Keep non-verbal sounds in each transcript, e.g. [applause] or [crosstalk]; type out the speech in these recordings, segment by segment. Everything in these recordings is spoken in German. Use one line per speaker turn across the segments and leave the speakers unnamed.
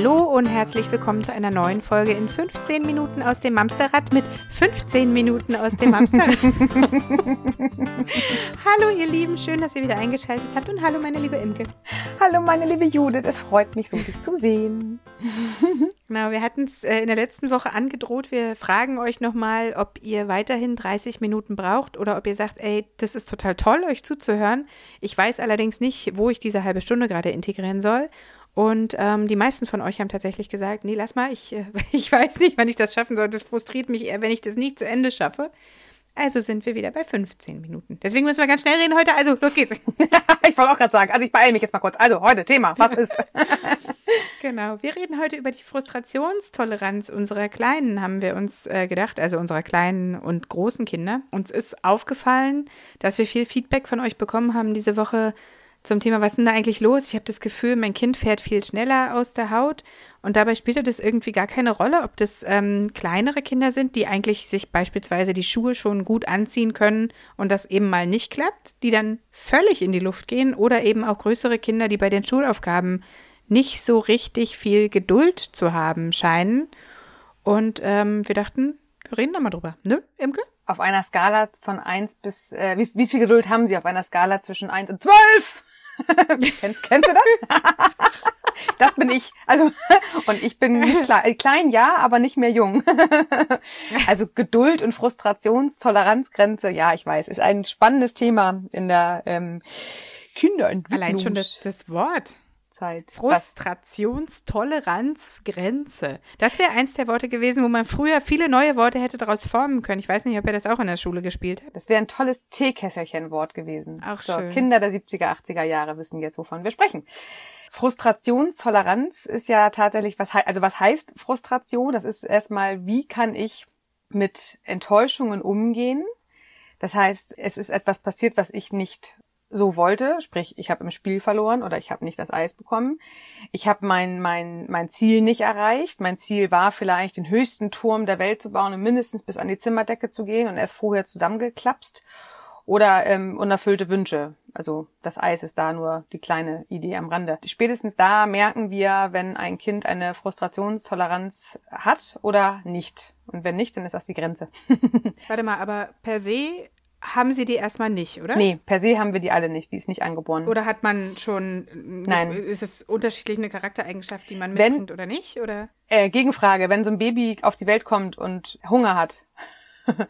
Hallo und herzlich willkommen zu einer neuen Folge in 15 Minuten aus dem Mamsterrad mit 15 Minuten aus dem Mamsterrad. [laughs] hallo ihr Lieben, schön, dass ihr wieder eingeschaltet habt und hallo meine liebe Imke.
Hallo meine liebe Judith, es freut mich so, dich zu sehen. [laughs]
Genau, wir hatten es äh, in der letzten Woche angedroht. Wir fragen euch nochmal, ob ihr weiterhin 30 Minuten braucht oder ob ihr sagt, ey, das ist total toll, euch zuzuhören. Ich weiß allerdings nicht, wo ich diese halbe Stunde gerade integrieren soll. Und ähm, die meisten von euch haben tatsächlich gesagt, nee, lass mal, ich, äh, [laughs] ich weiß nicht, wann ich das schaffen soll. Das frustriert mich eher, wenn ich das nicht zu Ende schaffe. Also sind wir wieder bei 15 Minuten. Deswegen müssen wir ganz schnell reden heute. Also, los geht's. [laughs]
ich wollte auch gerade sagen, also ich beeile mich jetzt mal kurz. Also, heute Thema, was ist? [laughs]
genau, wir reden heute über die Frustrationstoleranz unserer Kleinen, haben wir uns äh, gedacht, also unserer kleinen und großen Kinder. Uns ist aufgefallen, dass wir viel Feedback von euch bekommen haben diese Woche zum Thema, was ist denn da eigentlich los? Ich habe das Gefühl, mein Kind fährt viel schneller aus der Haut und dabei spielt das irgendwie gar keine Rolle, ob das ähm, kleinere Kinder sind, die eigentlich sich beispielsweise die Schuhe schon gut anziehen können und das eben mal nicht klappt, die dann völlig in die Luft gehen oder eben auch größere Kinder, die bei den Schulaufgaben nicht so richtig viel Geduld zu haben scheinen. Und ähm, wir dachten, wir reden da mal drüber, ne, Imke?
Auf einer Skala von eins bis, äh, wie, wie viel Geduld haben Sie auf einer Skala zwischen eins und zwölf? [laughs] kennst, kennst du das? [laughs] das bin ich. Also, [laughs] und ich bin nicht klein, äh, klein ja, aber nicht mehr jung. also Geduld und Frustrationstoleranzgrenze, ja, ich weiß, ist ein spannendes Thema in der ähm, Kinderentwicklung.
Allein schon das, das Wort. Zeit. Frustrationstoleranzgrenze. Das wäre eins der Worte gewesen, wo man früher viele neue Worte hätte daraus formen können. Ich weiß nicht, ob er das auch in der Schule gespielt hat.
Das wäre ein tolles Teekesselchen-Wort gewesen.
Auch so, schön.
Kinder der 70er, 80er Jahre wissen jetzt, wovon wir sprechen. Frustrationstoleranz ist ja tatsächlich, was, also was heißt Frustration? Das ist erstmal, wie kann ich mit Enttäuschungen umgehen? Das heißt, es ist etwas passiert, was ich nicht so wollte, sprich, ich habe im Spiel verloren oder ich habe nicht das Eis bekommen. Ich habe mein, mein, mein Ziel nicht erreicht. Mein Ziel war vielleicht, den höchsten Turm der Welt zu bauen und mindestens bis an die Zimmerdecke zu gehen und erst vorher zusammengeklapst. Oder ähm, unerfüllte Wünsche. Also das Eis ist da nur die kleine Idee am Rande. Spätestens da merken wir, wenn ein Kind eine Frustrationstoleranz hat oder nicht. Und wenn nicht, dann ist das die Grenze. [laughs]
Warte mal, aber per se haben Sie die erstmal nicht, oder?
Nee, per se haben wir die alle nicht. Die ist nicht angeboren.
Oder hat man schon.
Nein.
Ist es unterschiedlich eine Charaktereigenschaft, die man mitbringt wenn, oder nicht? Oder?
Äh, Gegenfrage: Wenn so ein Baby auf die Welt kommt und Hunger hat, [laughs]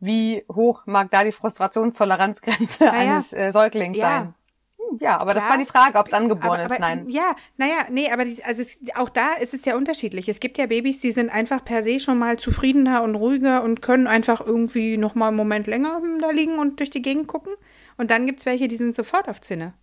wie hoch mag da die Frustrationstoleranzgrenze naja. eines äh, Säuglings ja. sein? Ja, aber Klar, das war die Frage, ob es angeboren aber, aber, ist. Nein.
Ja, naja, nee, aber die, also es, auch da ist es ja unterschiedlich. Es gibt ja Babys, die sind einfach per se schon mal zufriedener und ruhiger und können einfach irgendwie noch mal einen Moment länger da liegen und durch die Gegend gucken. Und dann gibt's welche, die sind sofort auf Zinne.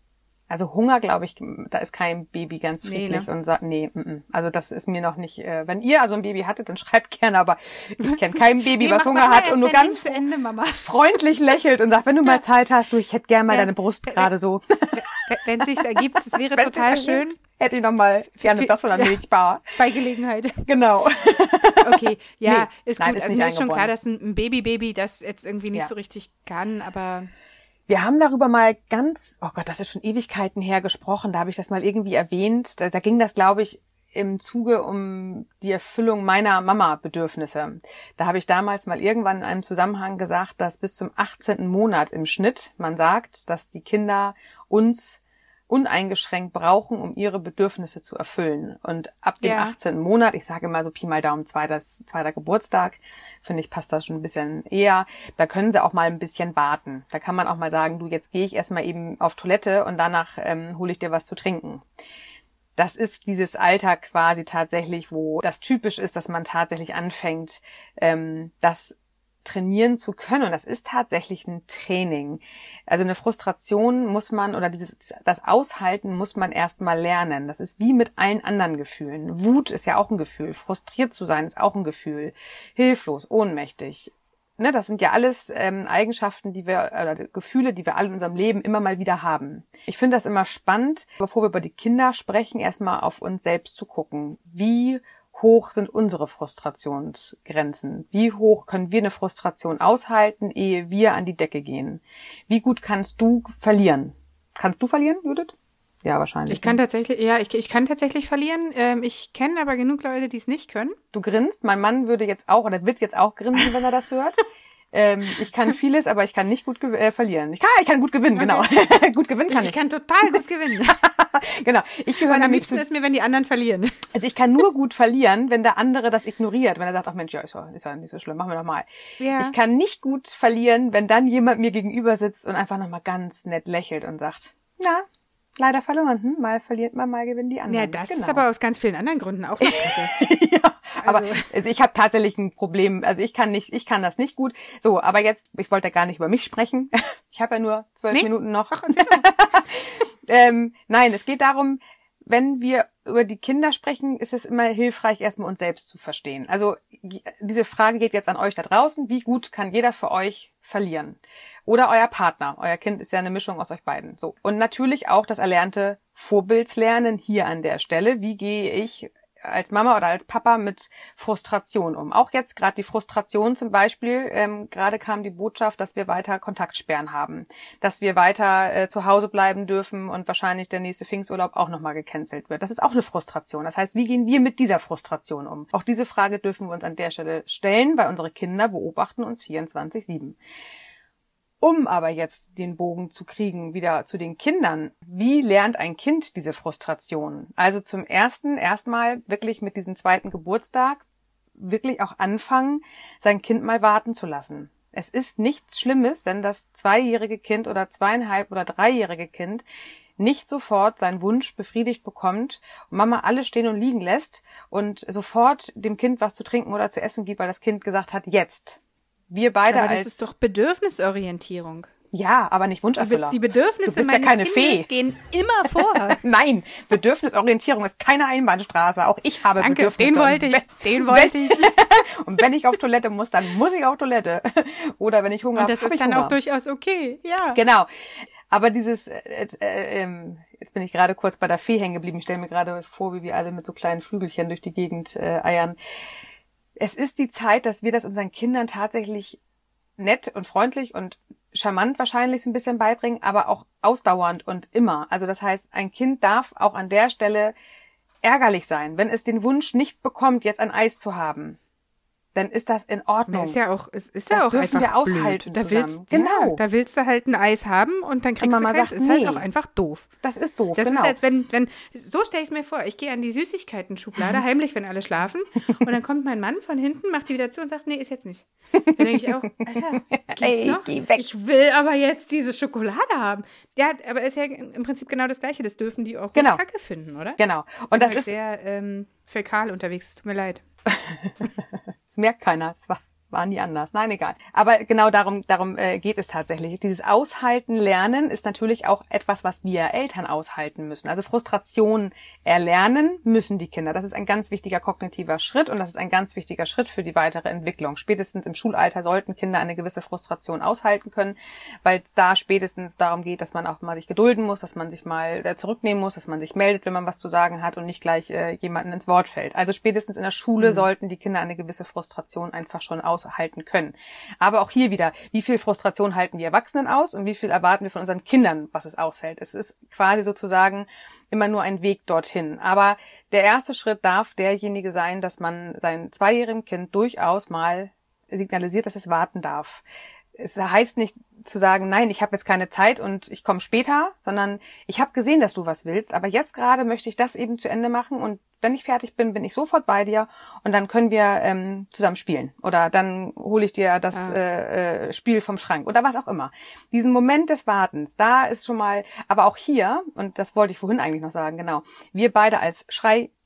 Also Hunger, glaube ich, da ist kein Baby ganz friedlich nee, ne? und sagt, nee, m -m. also das ist mir noch nicht, äh, wenn ihr also ein Baby hattet, dann [laughs] schreibt gerne, aber ich kenne kein [laughs] Baby, nee, was Hunger hat und nur ganz
Ende, [laughs]
freundlich lächelt und sagt, wenn du mal Zeit hast, du, ich hätte gerne mal ja. deine Brust gerade so.
Wenn es sich ergibt, es wäre Wenn's total schön.
Hätte ich noch mal gerne das von der Milchbar.
Bei Gelegenheit.
Genau.
Okay, ja, nee, ist nein, gut. Ist also mir ist schon klar, dass ein Baby-Baby das jetzt irgendwie nicht ja. so richtig kann, aber
wir haben darüber mal ganz, oh Gott, das ist schon Ewigkeiten her gesprochen, da habe ich das mal irgendwie erwähnt. Da, da ging das, glaube ich, im Zuge um die Erfüllung meiner Mama-Bedürfnisse. Da habe ich damals mal irgendwann in einem Zusammenhang gesagt, dass bis zum 18. Monat im Schnitt man sagt, dass die Kinder uns uneingeschränkt brauchen, um ihre Bedürfnisse zu erfüllen. Und ab dem ja. 18. Monat, ich sage mal so Pi mal Daumen, zweiter, zweiter Geburtstag, finde ich, passt das schon ein bisschen eher. Da können sie auch mal ein bisschen warten. Da kann man auch mal sagen, du, jetzt gehe ich erstmal eben auf Toilette und danach ähm, hole ich dir was zu trinken. Das ist dieses Alter quasi tatsächlich, wo das typisch ist, dass man tatsächlich anfängt, ähm, das trainieren zu können. Und das ist tatsächlich ein Training. Also eine Frustration muss man oder dieses, das Aushalten muss man erstmal lernen. Das ist wie mit allen anderen Gefühlen. Wut ist ja auch ein Gefühl. Frustriert zu sein ist auch ein Gefühl. Hilflos, ohnmächtig. Ne, das sind ja alles ähm, Eigenschaften, die wir, oder Gefühle, die wir alle in unserem Leben immer mal wieder haben. Ich finde das immer spannend, bevor wir über die Kinder sprechen, erstmal auf uns selbst zu gucken. Wie hoch sind unsere Frustrationsgrenzen? Wie hoch können wir eine Frustration aushalten, ehe wir an die Decke gehen? Wie gut kannst du verlieren? Kannst du verlieren, Judith? Ja, wahrscheinlich.
Ich kann tatsächlich, ja, ich, ich kann tatsächlich verlieren. Ähm, ich kenne aber genug Leute, die es nicht können.
Du grinst. Mein Mann würde jetzt auch oder wird jetzt auch grinsen, wenn er das hört. [laughs] Ähm, ich kann [laughs] vieles, aber ich kann nicht gut äh, verlieren. Ich kann, ich kann gut gewinnen, genau. [laughs] gut gewinnen kann ich.
Ich kann total gut gewinnen. [laughs]
genau. Ich gehöre
am liebsten
zu,
ist mir, wenn die anderen verlieren.
also ich kann nur gut verlieren, wenn der andere das ignoriert, wenn er sagt, ach Mensch, ja, ist ja, ist ja nicht so schlimm, machen wir noch mal.
Ja.
Ich kann nicht gut verlieren, wenn dann jemand mir gegenüber sitzt und einfach noch mal ganz nett lächelt und sagt, na, leider verloren, hm? mal verliert man, mal gewinnen die anderen.
Ja, das
genau.
ist aber aus ganz vielen anderen Gründen auch
ja, aber also ich habe tatsächlich ein Problem. Also ich kann nicht, ich kann das nicht gut. So, aber jetzt, ich wollte gar nicht über mich sprechen. [laughs] Ich habe ja nur zwölf
Nee.
Minuten noch. [laughs] ähm, nein, es geht darum, wenn wir über die Kinder sprechen, ist es immer hilfreich, erstmal uns selbst zu verstehen. Also diese Frage geht jetzt an euch da draußen. Wie gut kann jeder für euch verlieren? Oder euer Partner. Euer Kind ist ja eine Mischung aus euch beiden. So. Und natürlich auch das erlernte Vorbildslernen hier an der Stelle. Wie gehe ich als Mama oder als Papa mit Frustration um. Auch jetzt gerade die Frustration zum Beispiel, ähm, gerade kam die Botschaft, dass wir weiter Kontaktsperren haben, dass wir weiter äh, zu Hause bleiben dürfen und wahrscheinlich der nächste Pfingsturlaub auch nochmal gecancelt wird. Das ist auch eine Frustration. Das heißt, wie gehen wir mit dieser Frustration um? Auch diese Frage dürfen wir uns an der Stelle stellen, weil unsere Kinder beobachten uns 24-7. Um aber jetzt den Bogen zu kriegen, wieder zu den Kindern. Wie lernt ein Kind diese Frustration? Also zum ersten erstmal wirklich mit diesem zweiten Geburtstag wirklich auch anfangen, sein Kind mal warten zu lassen. Es ist nichts Schlimmes, wenn das zweijährige Kind oder zweieinhalb oder dreijährige Kind nicht sofort seinen Wunsch befriedigt bekommt und Mama alles stehen und liegen lässt und sofort dem Kind was zu trinken oder zu essen gibt, weil das Kind gesagt hat, jetzt. Wir beide
Aber das
als
ist doch Bedürfnisorientierung.
ja, aber nicht Wunscherfüller.
die Bedürfnisse
Du bist ja keine
Kindes
Fee.
gehen immer [laughs] vor.
Nein, Bedürfnisorientierung ist keine Einbahnstraße. Auch ich habe
Danke,
Bedürfnisse.
den wollte ich,
Und wenn-
den wollte ich. [laughs]
Und wenn ich auf Toilette muss, dann muss ich auf Toilette. [laughs] Oder wenn ich Hunger
Und
habe,
das
habe
ist
ich
dann
Hunger.
auch durchaus okay. Ja.
Genau. Aber dieses, äh, äh, ähm, jetzt bin ich gerade kurz bei der Fee hängen geblieben. Ich stelle mir gerade vor, wie wir alle mit so kleinen Flügelchen durch die Gegend äh, eiern. Es ist die Zeit, dass wir das unseren Kindern tatsächlich nett und freundlich und charmant wahrscheinlich so ein bisschen beibringen, aber auch ausdauernd und immer. Also das heißt, ein Kind darf auch an der Stelle ärgerlich sein, wenn es den Wunsch nicht bekommt, jetzt ein Eis zu haben. Dann ist das in Ordnung.
Das ist ja auch, es ist
Das
ja auch
dürfen
einfach
wir aushalten
blöd. Da willst,
Genau.
Ja, da willst du halt ein Eis haben und dann kriegst
Mama
du keins.
sagt,
ist halt
nee.
auch einfach doof.
Das ist doof,
Das
genau.
ist, als wenn, wenn, so stelle ich es mir vor, ich gehe an die Süßigkeiten-Schublade, heimlich, wenn alle schlafen, [laughs] und dann kommt mein Mann von hinten, macht die wieder zu und sagt, nee, ist jetzt nicht. Dann denke ich auch, Alter, [laughs] geht's
Ey,
noch?
geh weg.
Ich will aber jetzt diese Schokolade haben. Ja, aber ist ja im Prinzip genau das Gleiche. Das dürfen die auch
Genau.
kacke finden, oder?
genau. Und
Und
das
das ist
ist,
sehr ähm, fäkal unterwegs. Es tut mir leid. [laughs]
merkt keiner. Das war, war nie anders. Nein, egal. Aber genau darum, darum äh, geht es tatsächlich. Dieses Aushalten lernen ist natürlich auch etwas, was wir Eltern aushalten müssen. Also Frustration erlernen müssen die Kinder. Das ist ein ganz wichtiger kognitiver Schritt und das ist ein ganz wichtiger Schritt für die weitere Entwicklung. Spätestens im Schulalter sollten Kinder eine gewisse Frustration aushalten können, weil es da spätestens darum geht, dass man auch mal sich gedulden muss, dass man sich mal äh, zurücknehmen muss, dass man sich meldet, wenn man was zu sagen hat und nicht gleich äh, jemanden ins Wort fällt. Also spätestens in der Schule sollten die Kinder eine gewisse Frustration einfach schon aushalten können. Aber auch hier wieder, wie viel Frustration halten die Erwachsenen aus und wie viel erwarten wir von unseren Kindern, was es aushält. Es ist quasi sozusagen immer nur ein Weg dorthin. Aber der erste Schritt darf derjenige sein, dass man sein zweijährigen Kind durchaus mal signalisiert, dass es warten darf. Es heißt nicht zu sagen, nein, ich habe jetzt keine Zeit und ich komme später, sondern ich habe gesehen, dass du was willst, aber jetzt gerade möchte ich das eben zu Ende machen und wenn ich fertig bin, bin ich sofort bei dir und dann können wir ähm, zusammen spielen oder dann hole ich dir das
Ah.
äh, äh, Spiel vom Schrank oder was auch immer. Diesen Moment des Wartens, da ist schon mal, aber auch hier, und das wollte ich vorhin eigentlich noch sagen, genau, wir beide als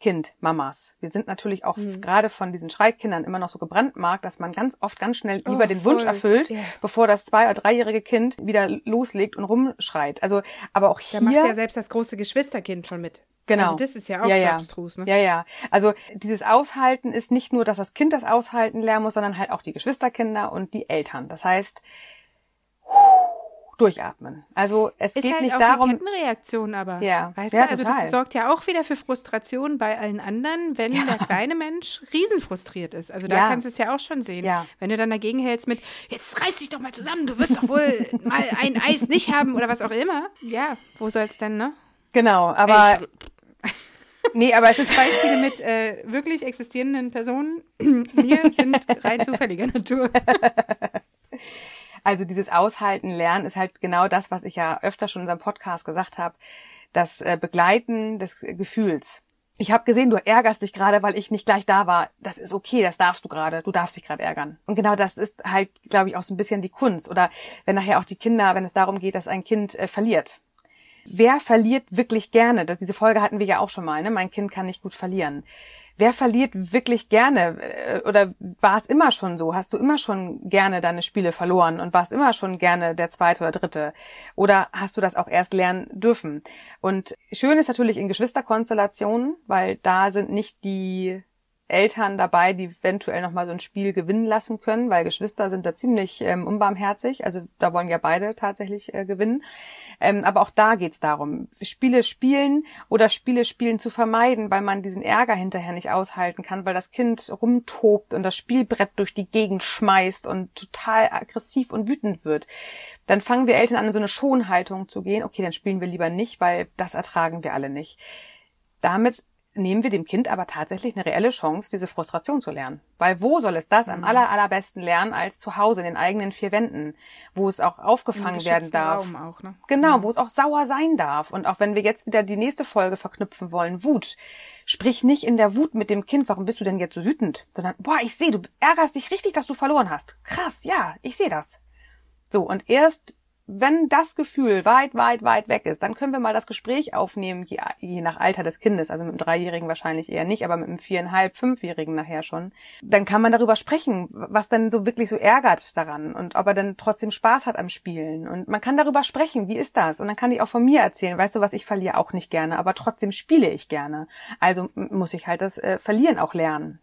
Schreikind-Mamas, wir sind natürlich auch
Mhm.
gerade von diesen Schreikindern immer noch so gebrandmarkt, dass man ganz oft ganz schnell
Oh,
lieber den Wunsch
voll.
erfüllt,
Ja.
bevor das zwei- oder dreijährige Kind wieder loslegt und rumschreit. Also, aber auch
Da
hier.
macht ja selbst das große Geschwisterkind schon mit.
Genau.
Also das ist ja auch
ja,
so
ja.
abstrus, ne?
Ja, ja. Also dieses Aushalten ist nicht nur, dass das Kind das aushalten lernen muss, sondern halt auch die Geschwisterkinder und die Eltern. Das heißt, durchatmen. Also es
Ist
geht
halt
nicht
auch
darum.
eine Kettenreaktion, aber.
Ja.
Weißt
Ja,
du, also
total.
das sorgt ja auch wieder für Frustration bei allen anderen, wenn der kleine Mensch riesenfrustriert ist. Also da
Ja.
kannst du es ja auch schon sehen.
Ja.
Wenn du dann dagegen hältst mit, jetzt reiß dich doch mal zusammen, du wirst doch wohl [laughs] mal ein Eis nicht haben oder was auch immer. Ja, wo soll's denn, ne?
Genau, aber [laughs]
Nee, aber es ist Beispiele mit äh, wirklich existierenden Personen. [laughs] Wir sind rein zufälliger Natur.
Also dieses Aushalten, Lernen ist halt genau das, was ich ja öfter schon in unserem Podcast gesagt habe. Das äh, Begleiten des Gefühls. Ich habe gesehen, du ärgerst dich gerade, weil ich nicht gleich da war. Das ist okay, das darfst du gerade. Du darfst dich gerade ärgern. Und genau das ist halt, glaube ich, auch so ein bisschen die Kunst. Oder wenn nachher auch die Kinder, wenn es darum geht, dass ein Kind äh, verliert Wer verliert wirklich gerne? Diese Folge hatten wir ja auch schon mal, ne? Mein Kind kann nicht gut verlieren. Wer verliert wirklich gerne? Äh, oder war es immer schon so? Hast du immer schon gerne deine Spiele verloren und warst immer schon gerne der zweite oder dritte? Oder hast du das auch erst lernen dürfen? Und schön ist natürlich in Geschwisterkonstellationen, weil da sind nicht die Eltern dabei, die eventuell nochmal so ein Spiel gewinnen lassen können, weil Geschwister sind da ziemlich ähm, unbarmherzig. Also da wollen ja beide tatsächlich äh, gewinnen. Ähm, aber auch da geht's darum, Spiele spielen oder Spiele spielen zu vermeiden, weil man diesen Ärger hinterher nicht aushalten kann, weil das Kind rumtobt und das Spielbrett durch die Gegend schmeißt und total aggressiv und wütend wird. Dann fangen wir Eltern an, in so eine Schonhaltung zu gehen. Okay, dann spielen wir lieber nicht, weil das ertragen wir alle nicht. Damit nehmen wir dem Kind aber tatsächlich eine reelle Chance, diese Frustration zu lernen. Weil wo soll es das am mhm. aller, allerbesten lernen als zu Hause in den eigenen vier Wänden, wo es auch aufgefangen werden darf. Raum auch, ne? Genau, mhm. wo es auch sauer sein darf. Und auch wenn wir jetzt wieder die nächste Folge verknüpfen wollen, Wut. Sprich nicht in der Wut mit dem Kind, warum bist du denn jetzt so wütend? Sondern, boah, ich sehe, du ärgerst dich richtig, dass du verloren hast. Krass, ja, ich sehe das. So, und erst wenn das Gefühl weit, weit, weit weg ist, dann können wir mal das Gespräch aufnehmen, je, je, nach Alter des Kindes, also mit einem Dreijährigen wahrscheinlich eher nicht, aber mit einem viereinhalb, fünfjährigen nachher schon. Dann kann man darüber sprechen, was dann so wirklich so ärgert daran und ob er dann trotzdem Spaß hat am Spielen. Und man kann darüber sprechen, wie ist das? Und dann kann ich auch von mir erzählen, weißt du was, ich verliere auch nicht gerne, aber trotzdem spiele ich gerne. Also muss ich halt das äh, Verlieren auch lernen.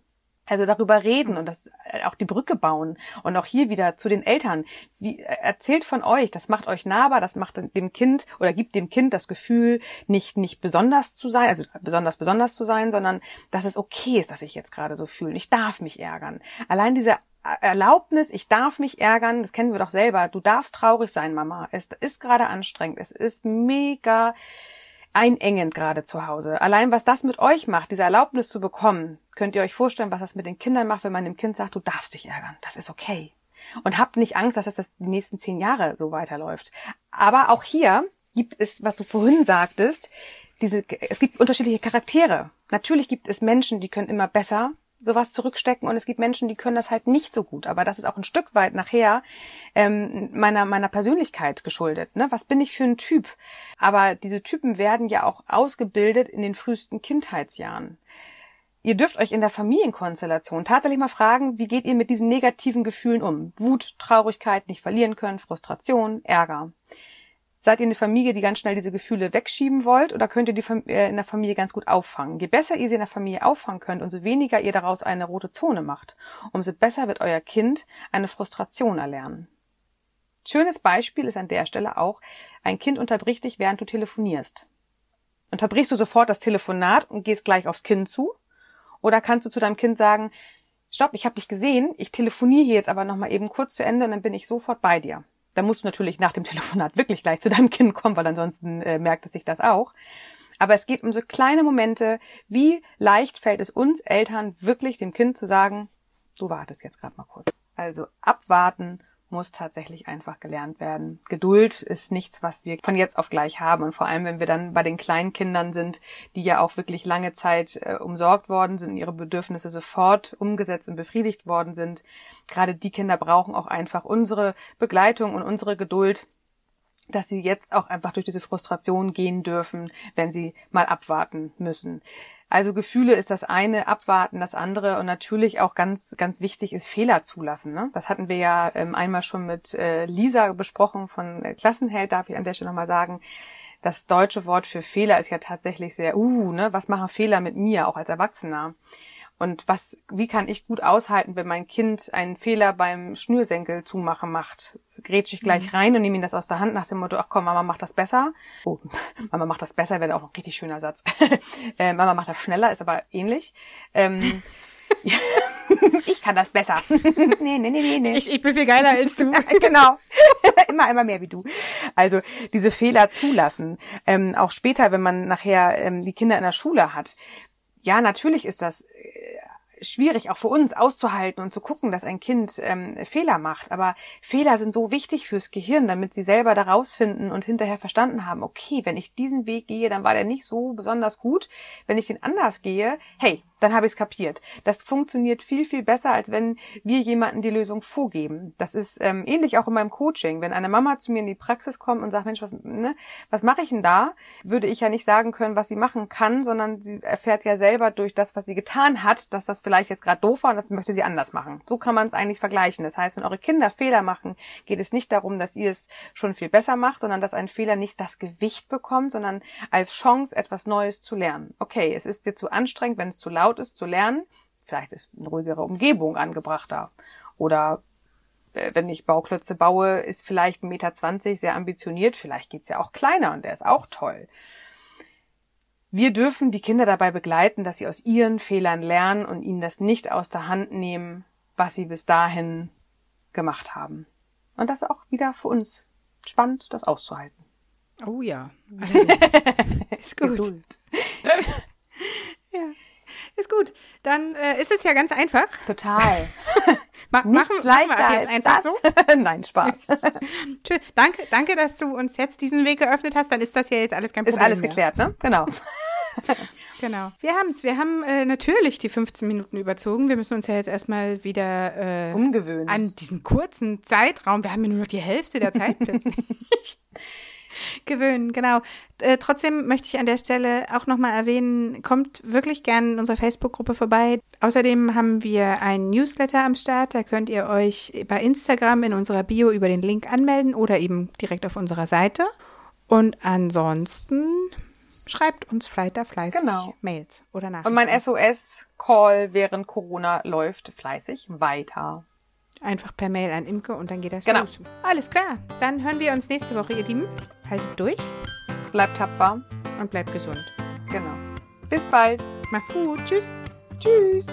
Also darüber reden und das äh, auch die Brücke bauen und auch hier wieder zu den Eltern. Wie äh, erzählt von euch, das macht euch nahbar, das macht dem Kind oder gibt dem Kind das Gefühl, nicht nicht besonders zu sein, also besonders besonders zu sein, sondern dass es okay ist, dass ich jetzt gerade so fühle. Ich darf mich ärgern. Allein diese Erlaubnis, ich darf mich ärgern, das kennen wir doch selber. Du darfst traurig sein, Mama. Es ist gerade anstrengend. Es ist mega einengend gerade zu Hause. Allein was das mit euch macht, diese Erlaubnis zu bekommen, könnt ihr euch vorstellen, was das mit den Kindern macht, wenn man dem Kind sagt, du darfst dich ärgern. Das ist okay. Und habt nicht Angst, dass das die nächsten zehn Jahre so weiterläuft. Aber auch hier gibt es, was du vorhin sagtest, diese, es gibt unterschiedliche Charaktere. Natürlich gibt es Menschen, die können immer besser sowas zurückstecken und es gibt Menschen, die können das halt nicht so gut. Aber das ist auch ein Stück weit nachher ähm, meiner meiner Persönlichkeit geschuldet. Ne? Was bin ich für ein Typ? Aber diese Typen werden ja auch ausgebildet in den frühesten Kindheitsjahren. Ihr dürft euch in der Familienkonstellation tatsächlich mal fragen, wie geht ihr mit diesen negativen Gefühlen um? Wut, Traurigkeit, nicht verlieren können, Frustration, Ärger. Seid ihr eine Familie, die ganz schnell diese Gefühle wegschieben wollt oder könnt ihr die äh, in der Familie ganz gut auffangen? Je besser ihr sie in der Familie auffangen könnt, umso weniger ihr daraus eine rote Zone macht, umso besser wird euer Kind eine Frustration erlernen. Schönes Beispiel ist an der Stelle auch, ein Kind unterbricht dich, während du telefonierst. Unterbrichst du sofort das Telefonat und gehst gleich aufs Kind zu? Oder kannst du zu deinem Kind sagen, stopp, ich habe dich gesehen, ich telefoniere hier jetzt aber nochmal eben kurz zu Ende und dann bin ich sofort bei dir. Da musst du natürlich nach dem [laughs] Telefonat wirklich gleich zu deinem Kind kommen, weil ansonsten äh, merkt es sich das auch. Aber es geht um so kleine Momente, wie leicht fällt es uns Eltern wirklich dem Kind zu sagen, du wartest jetzt gerade mal kurz. Also abwarten muss tatsächlich einfach gelernt werden. Geduld ist nichts, was wir von jetzt auf gleich haben. Und vor allem, wenn wir dann bei den kleinen Kindern sind, die ja auch wirklich lange Zeit äh, umsorgt worden sind, ihre Bedürfnisse sofort umgesetzt und befriedigt worden sind. Gerade die Kinder brauchen auch einfach unsere Begleitung und unsere Geduld, dass sie jetzt auch einfach durch diese Frustration gehen dürfen, wenn sie mal abwarten müssen. Also Gefühle ist das eine, abwarten das andere und natürlich auch ganz, ganz wichtig ist Fehler zulassen. Ne? Das hatten wir ja ähm, einmal schon mit äh, Lisa besprochen von äh, Klassenheld, darf ich an der Stelle nochmal sagen. Das deutsche Wort für Fehler ist ja tatsächlich sehr, uh, ne, was machen Fehler mit mir, auch als Erwachsener? Und was, wie kann ich gut aushalten, wenn mein Kind einen Fehler beim Schnürsenkel zumachen macht? Grätsch ich gleich mhm. rein und nehme ihm das aus der Hand nach dem Motto, ach komm, Mama macht das besser. Oh, [laughs] Mama macht das besser, wäre auch noch ein richtig schöner Satz. [laughs] äh, Mama macht das schneller, ist aber ähnlich. Ähm, [laughs] ich kann das besser. nee, nee, nee, nee.
Ich, ich bin viel geiler als du.
genau. immer, immer mehr wie du. Also diese Fehler zulassen. Ähm, auch später, wenn man nachher ähm, die Kinder in der Schule hat. Ja, natürlich ist das schwierig, auch für uns auszuhalten und zu gucken, dass ein Kind ähm, Fehler macht. Aber Fehler sind so wichtig fürs Gehirn, damit sie selber da rausfinden und hinterher verstanden haben, okay, wenn ich diesen Weg gehe, dann war der nicht so besonders gut. Wenn ich den anders gehe, hey, dann habe ich es kapiert. Das funktioniert viel, viel besser, als wenn wir jemanden die Lösung vorgeben. Das ist ähm, ähnlich auch in meinem Coaching. Wenn eine Mama zu mir in die Praxis kommt und sagt, Mensch, was, ne, was mache ich denn da? Würde ich ja nicht sagen können, was sie machen kann, sondern sie erfährt ja selber durch das, was sie getan hat, dass das vielleicht jetzt gerade doof war und das möchte sie anders machen. So kann man es eigentlich vergleichen. Das heißt, wenn eure Kinder Fehler machen, geht es nicht darum, dass ihr es schon viel besser macht, sondern dass ein Fehler nicht das Gewicht bekommt, sondern als Chance, etwas Neues zu lernen. Okay, es ist dir zu anstrengend, wenn es zu laut ist, zu lernen. Vielleicht ist eine ruhigere Umgebung angebrachter. Oder äh, wenn ich Bauklötze baue, ist vielleicht 1,20 Meter sehr ambitioniert. Vielleicht geht's ja auch kleiner und der ist auch toll. Wir dürfen die Kinder dabei begleiten, dass sie aus ihren Fehlern lernen und ihnen das nicht aus der Hand nehmen, was sie bis dahin gemacht haben. Und das ist auch wieder für uns spannend, das auszuhalten.
Oh ja. [laughs] ist gut. Geduld. [laughs] Ist gut. Dann äh, ist es ja ganz einfach.
Total. [laughs]
Ma Nichts machen, leichter machen wir jetzt einfach
so. [laughs] Nein, Spaß. [laughs]
Tschö. Danke, danke, dass du uns jetzt diesen Weg geöffnet hast. Dann ist das ja jetzt alles kein Problem.
Ist alles mehr. geklärt, ne? Genau.
Genau. Wir haben es. Wir haben äh, natürlich die 15 Minuten überzogen. Wir müssen uns ja jetzt erstmal wieder
äh, umgewöhnen
an diesen kurzen Zeitraum. Wir haben ja nur noch die Hälfte der Zeit plötzlich. [laughs] gewöhnen, genau. Äh, trotzdem möchte ich an der Stelle auch nochmal erwähnen, kommt wirklich gerne in unserer Facebook-Gruppe vorbei. Außerdem haben wir einen Newsletter am Start, da könnt ihr euch bei Instagram in unserer Bio über den Link anmelden oder eben direkt auf unserer Seite. Und ansonsten schreibt uns weiter fleißig
genau.
Mails oder Nachrichten.
Und mein SOS-Call während Corona läuft fleißig weiter.
Einfach per Mail an Imke und dann geht das
genau.
los. Alles klar. Dann hören wir uns nächste Woche, ihr Lieben. Haltet durch.
Bleibt tapfer.
Und bleibt gesund.
Genau. Bis bald.
Macht's gut. Tschüss.
Tschüss.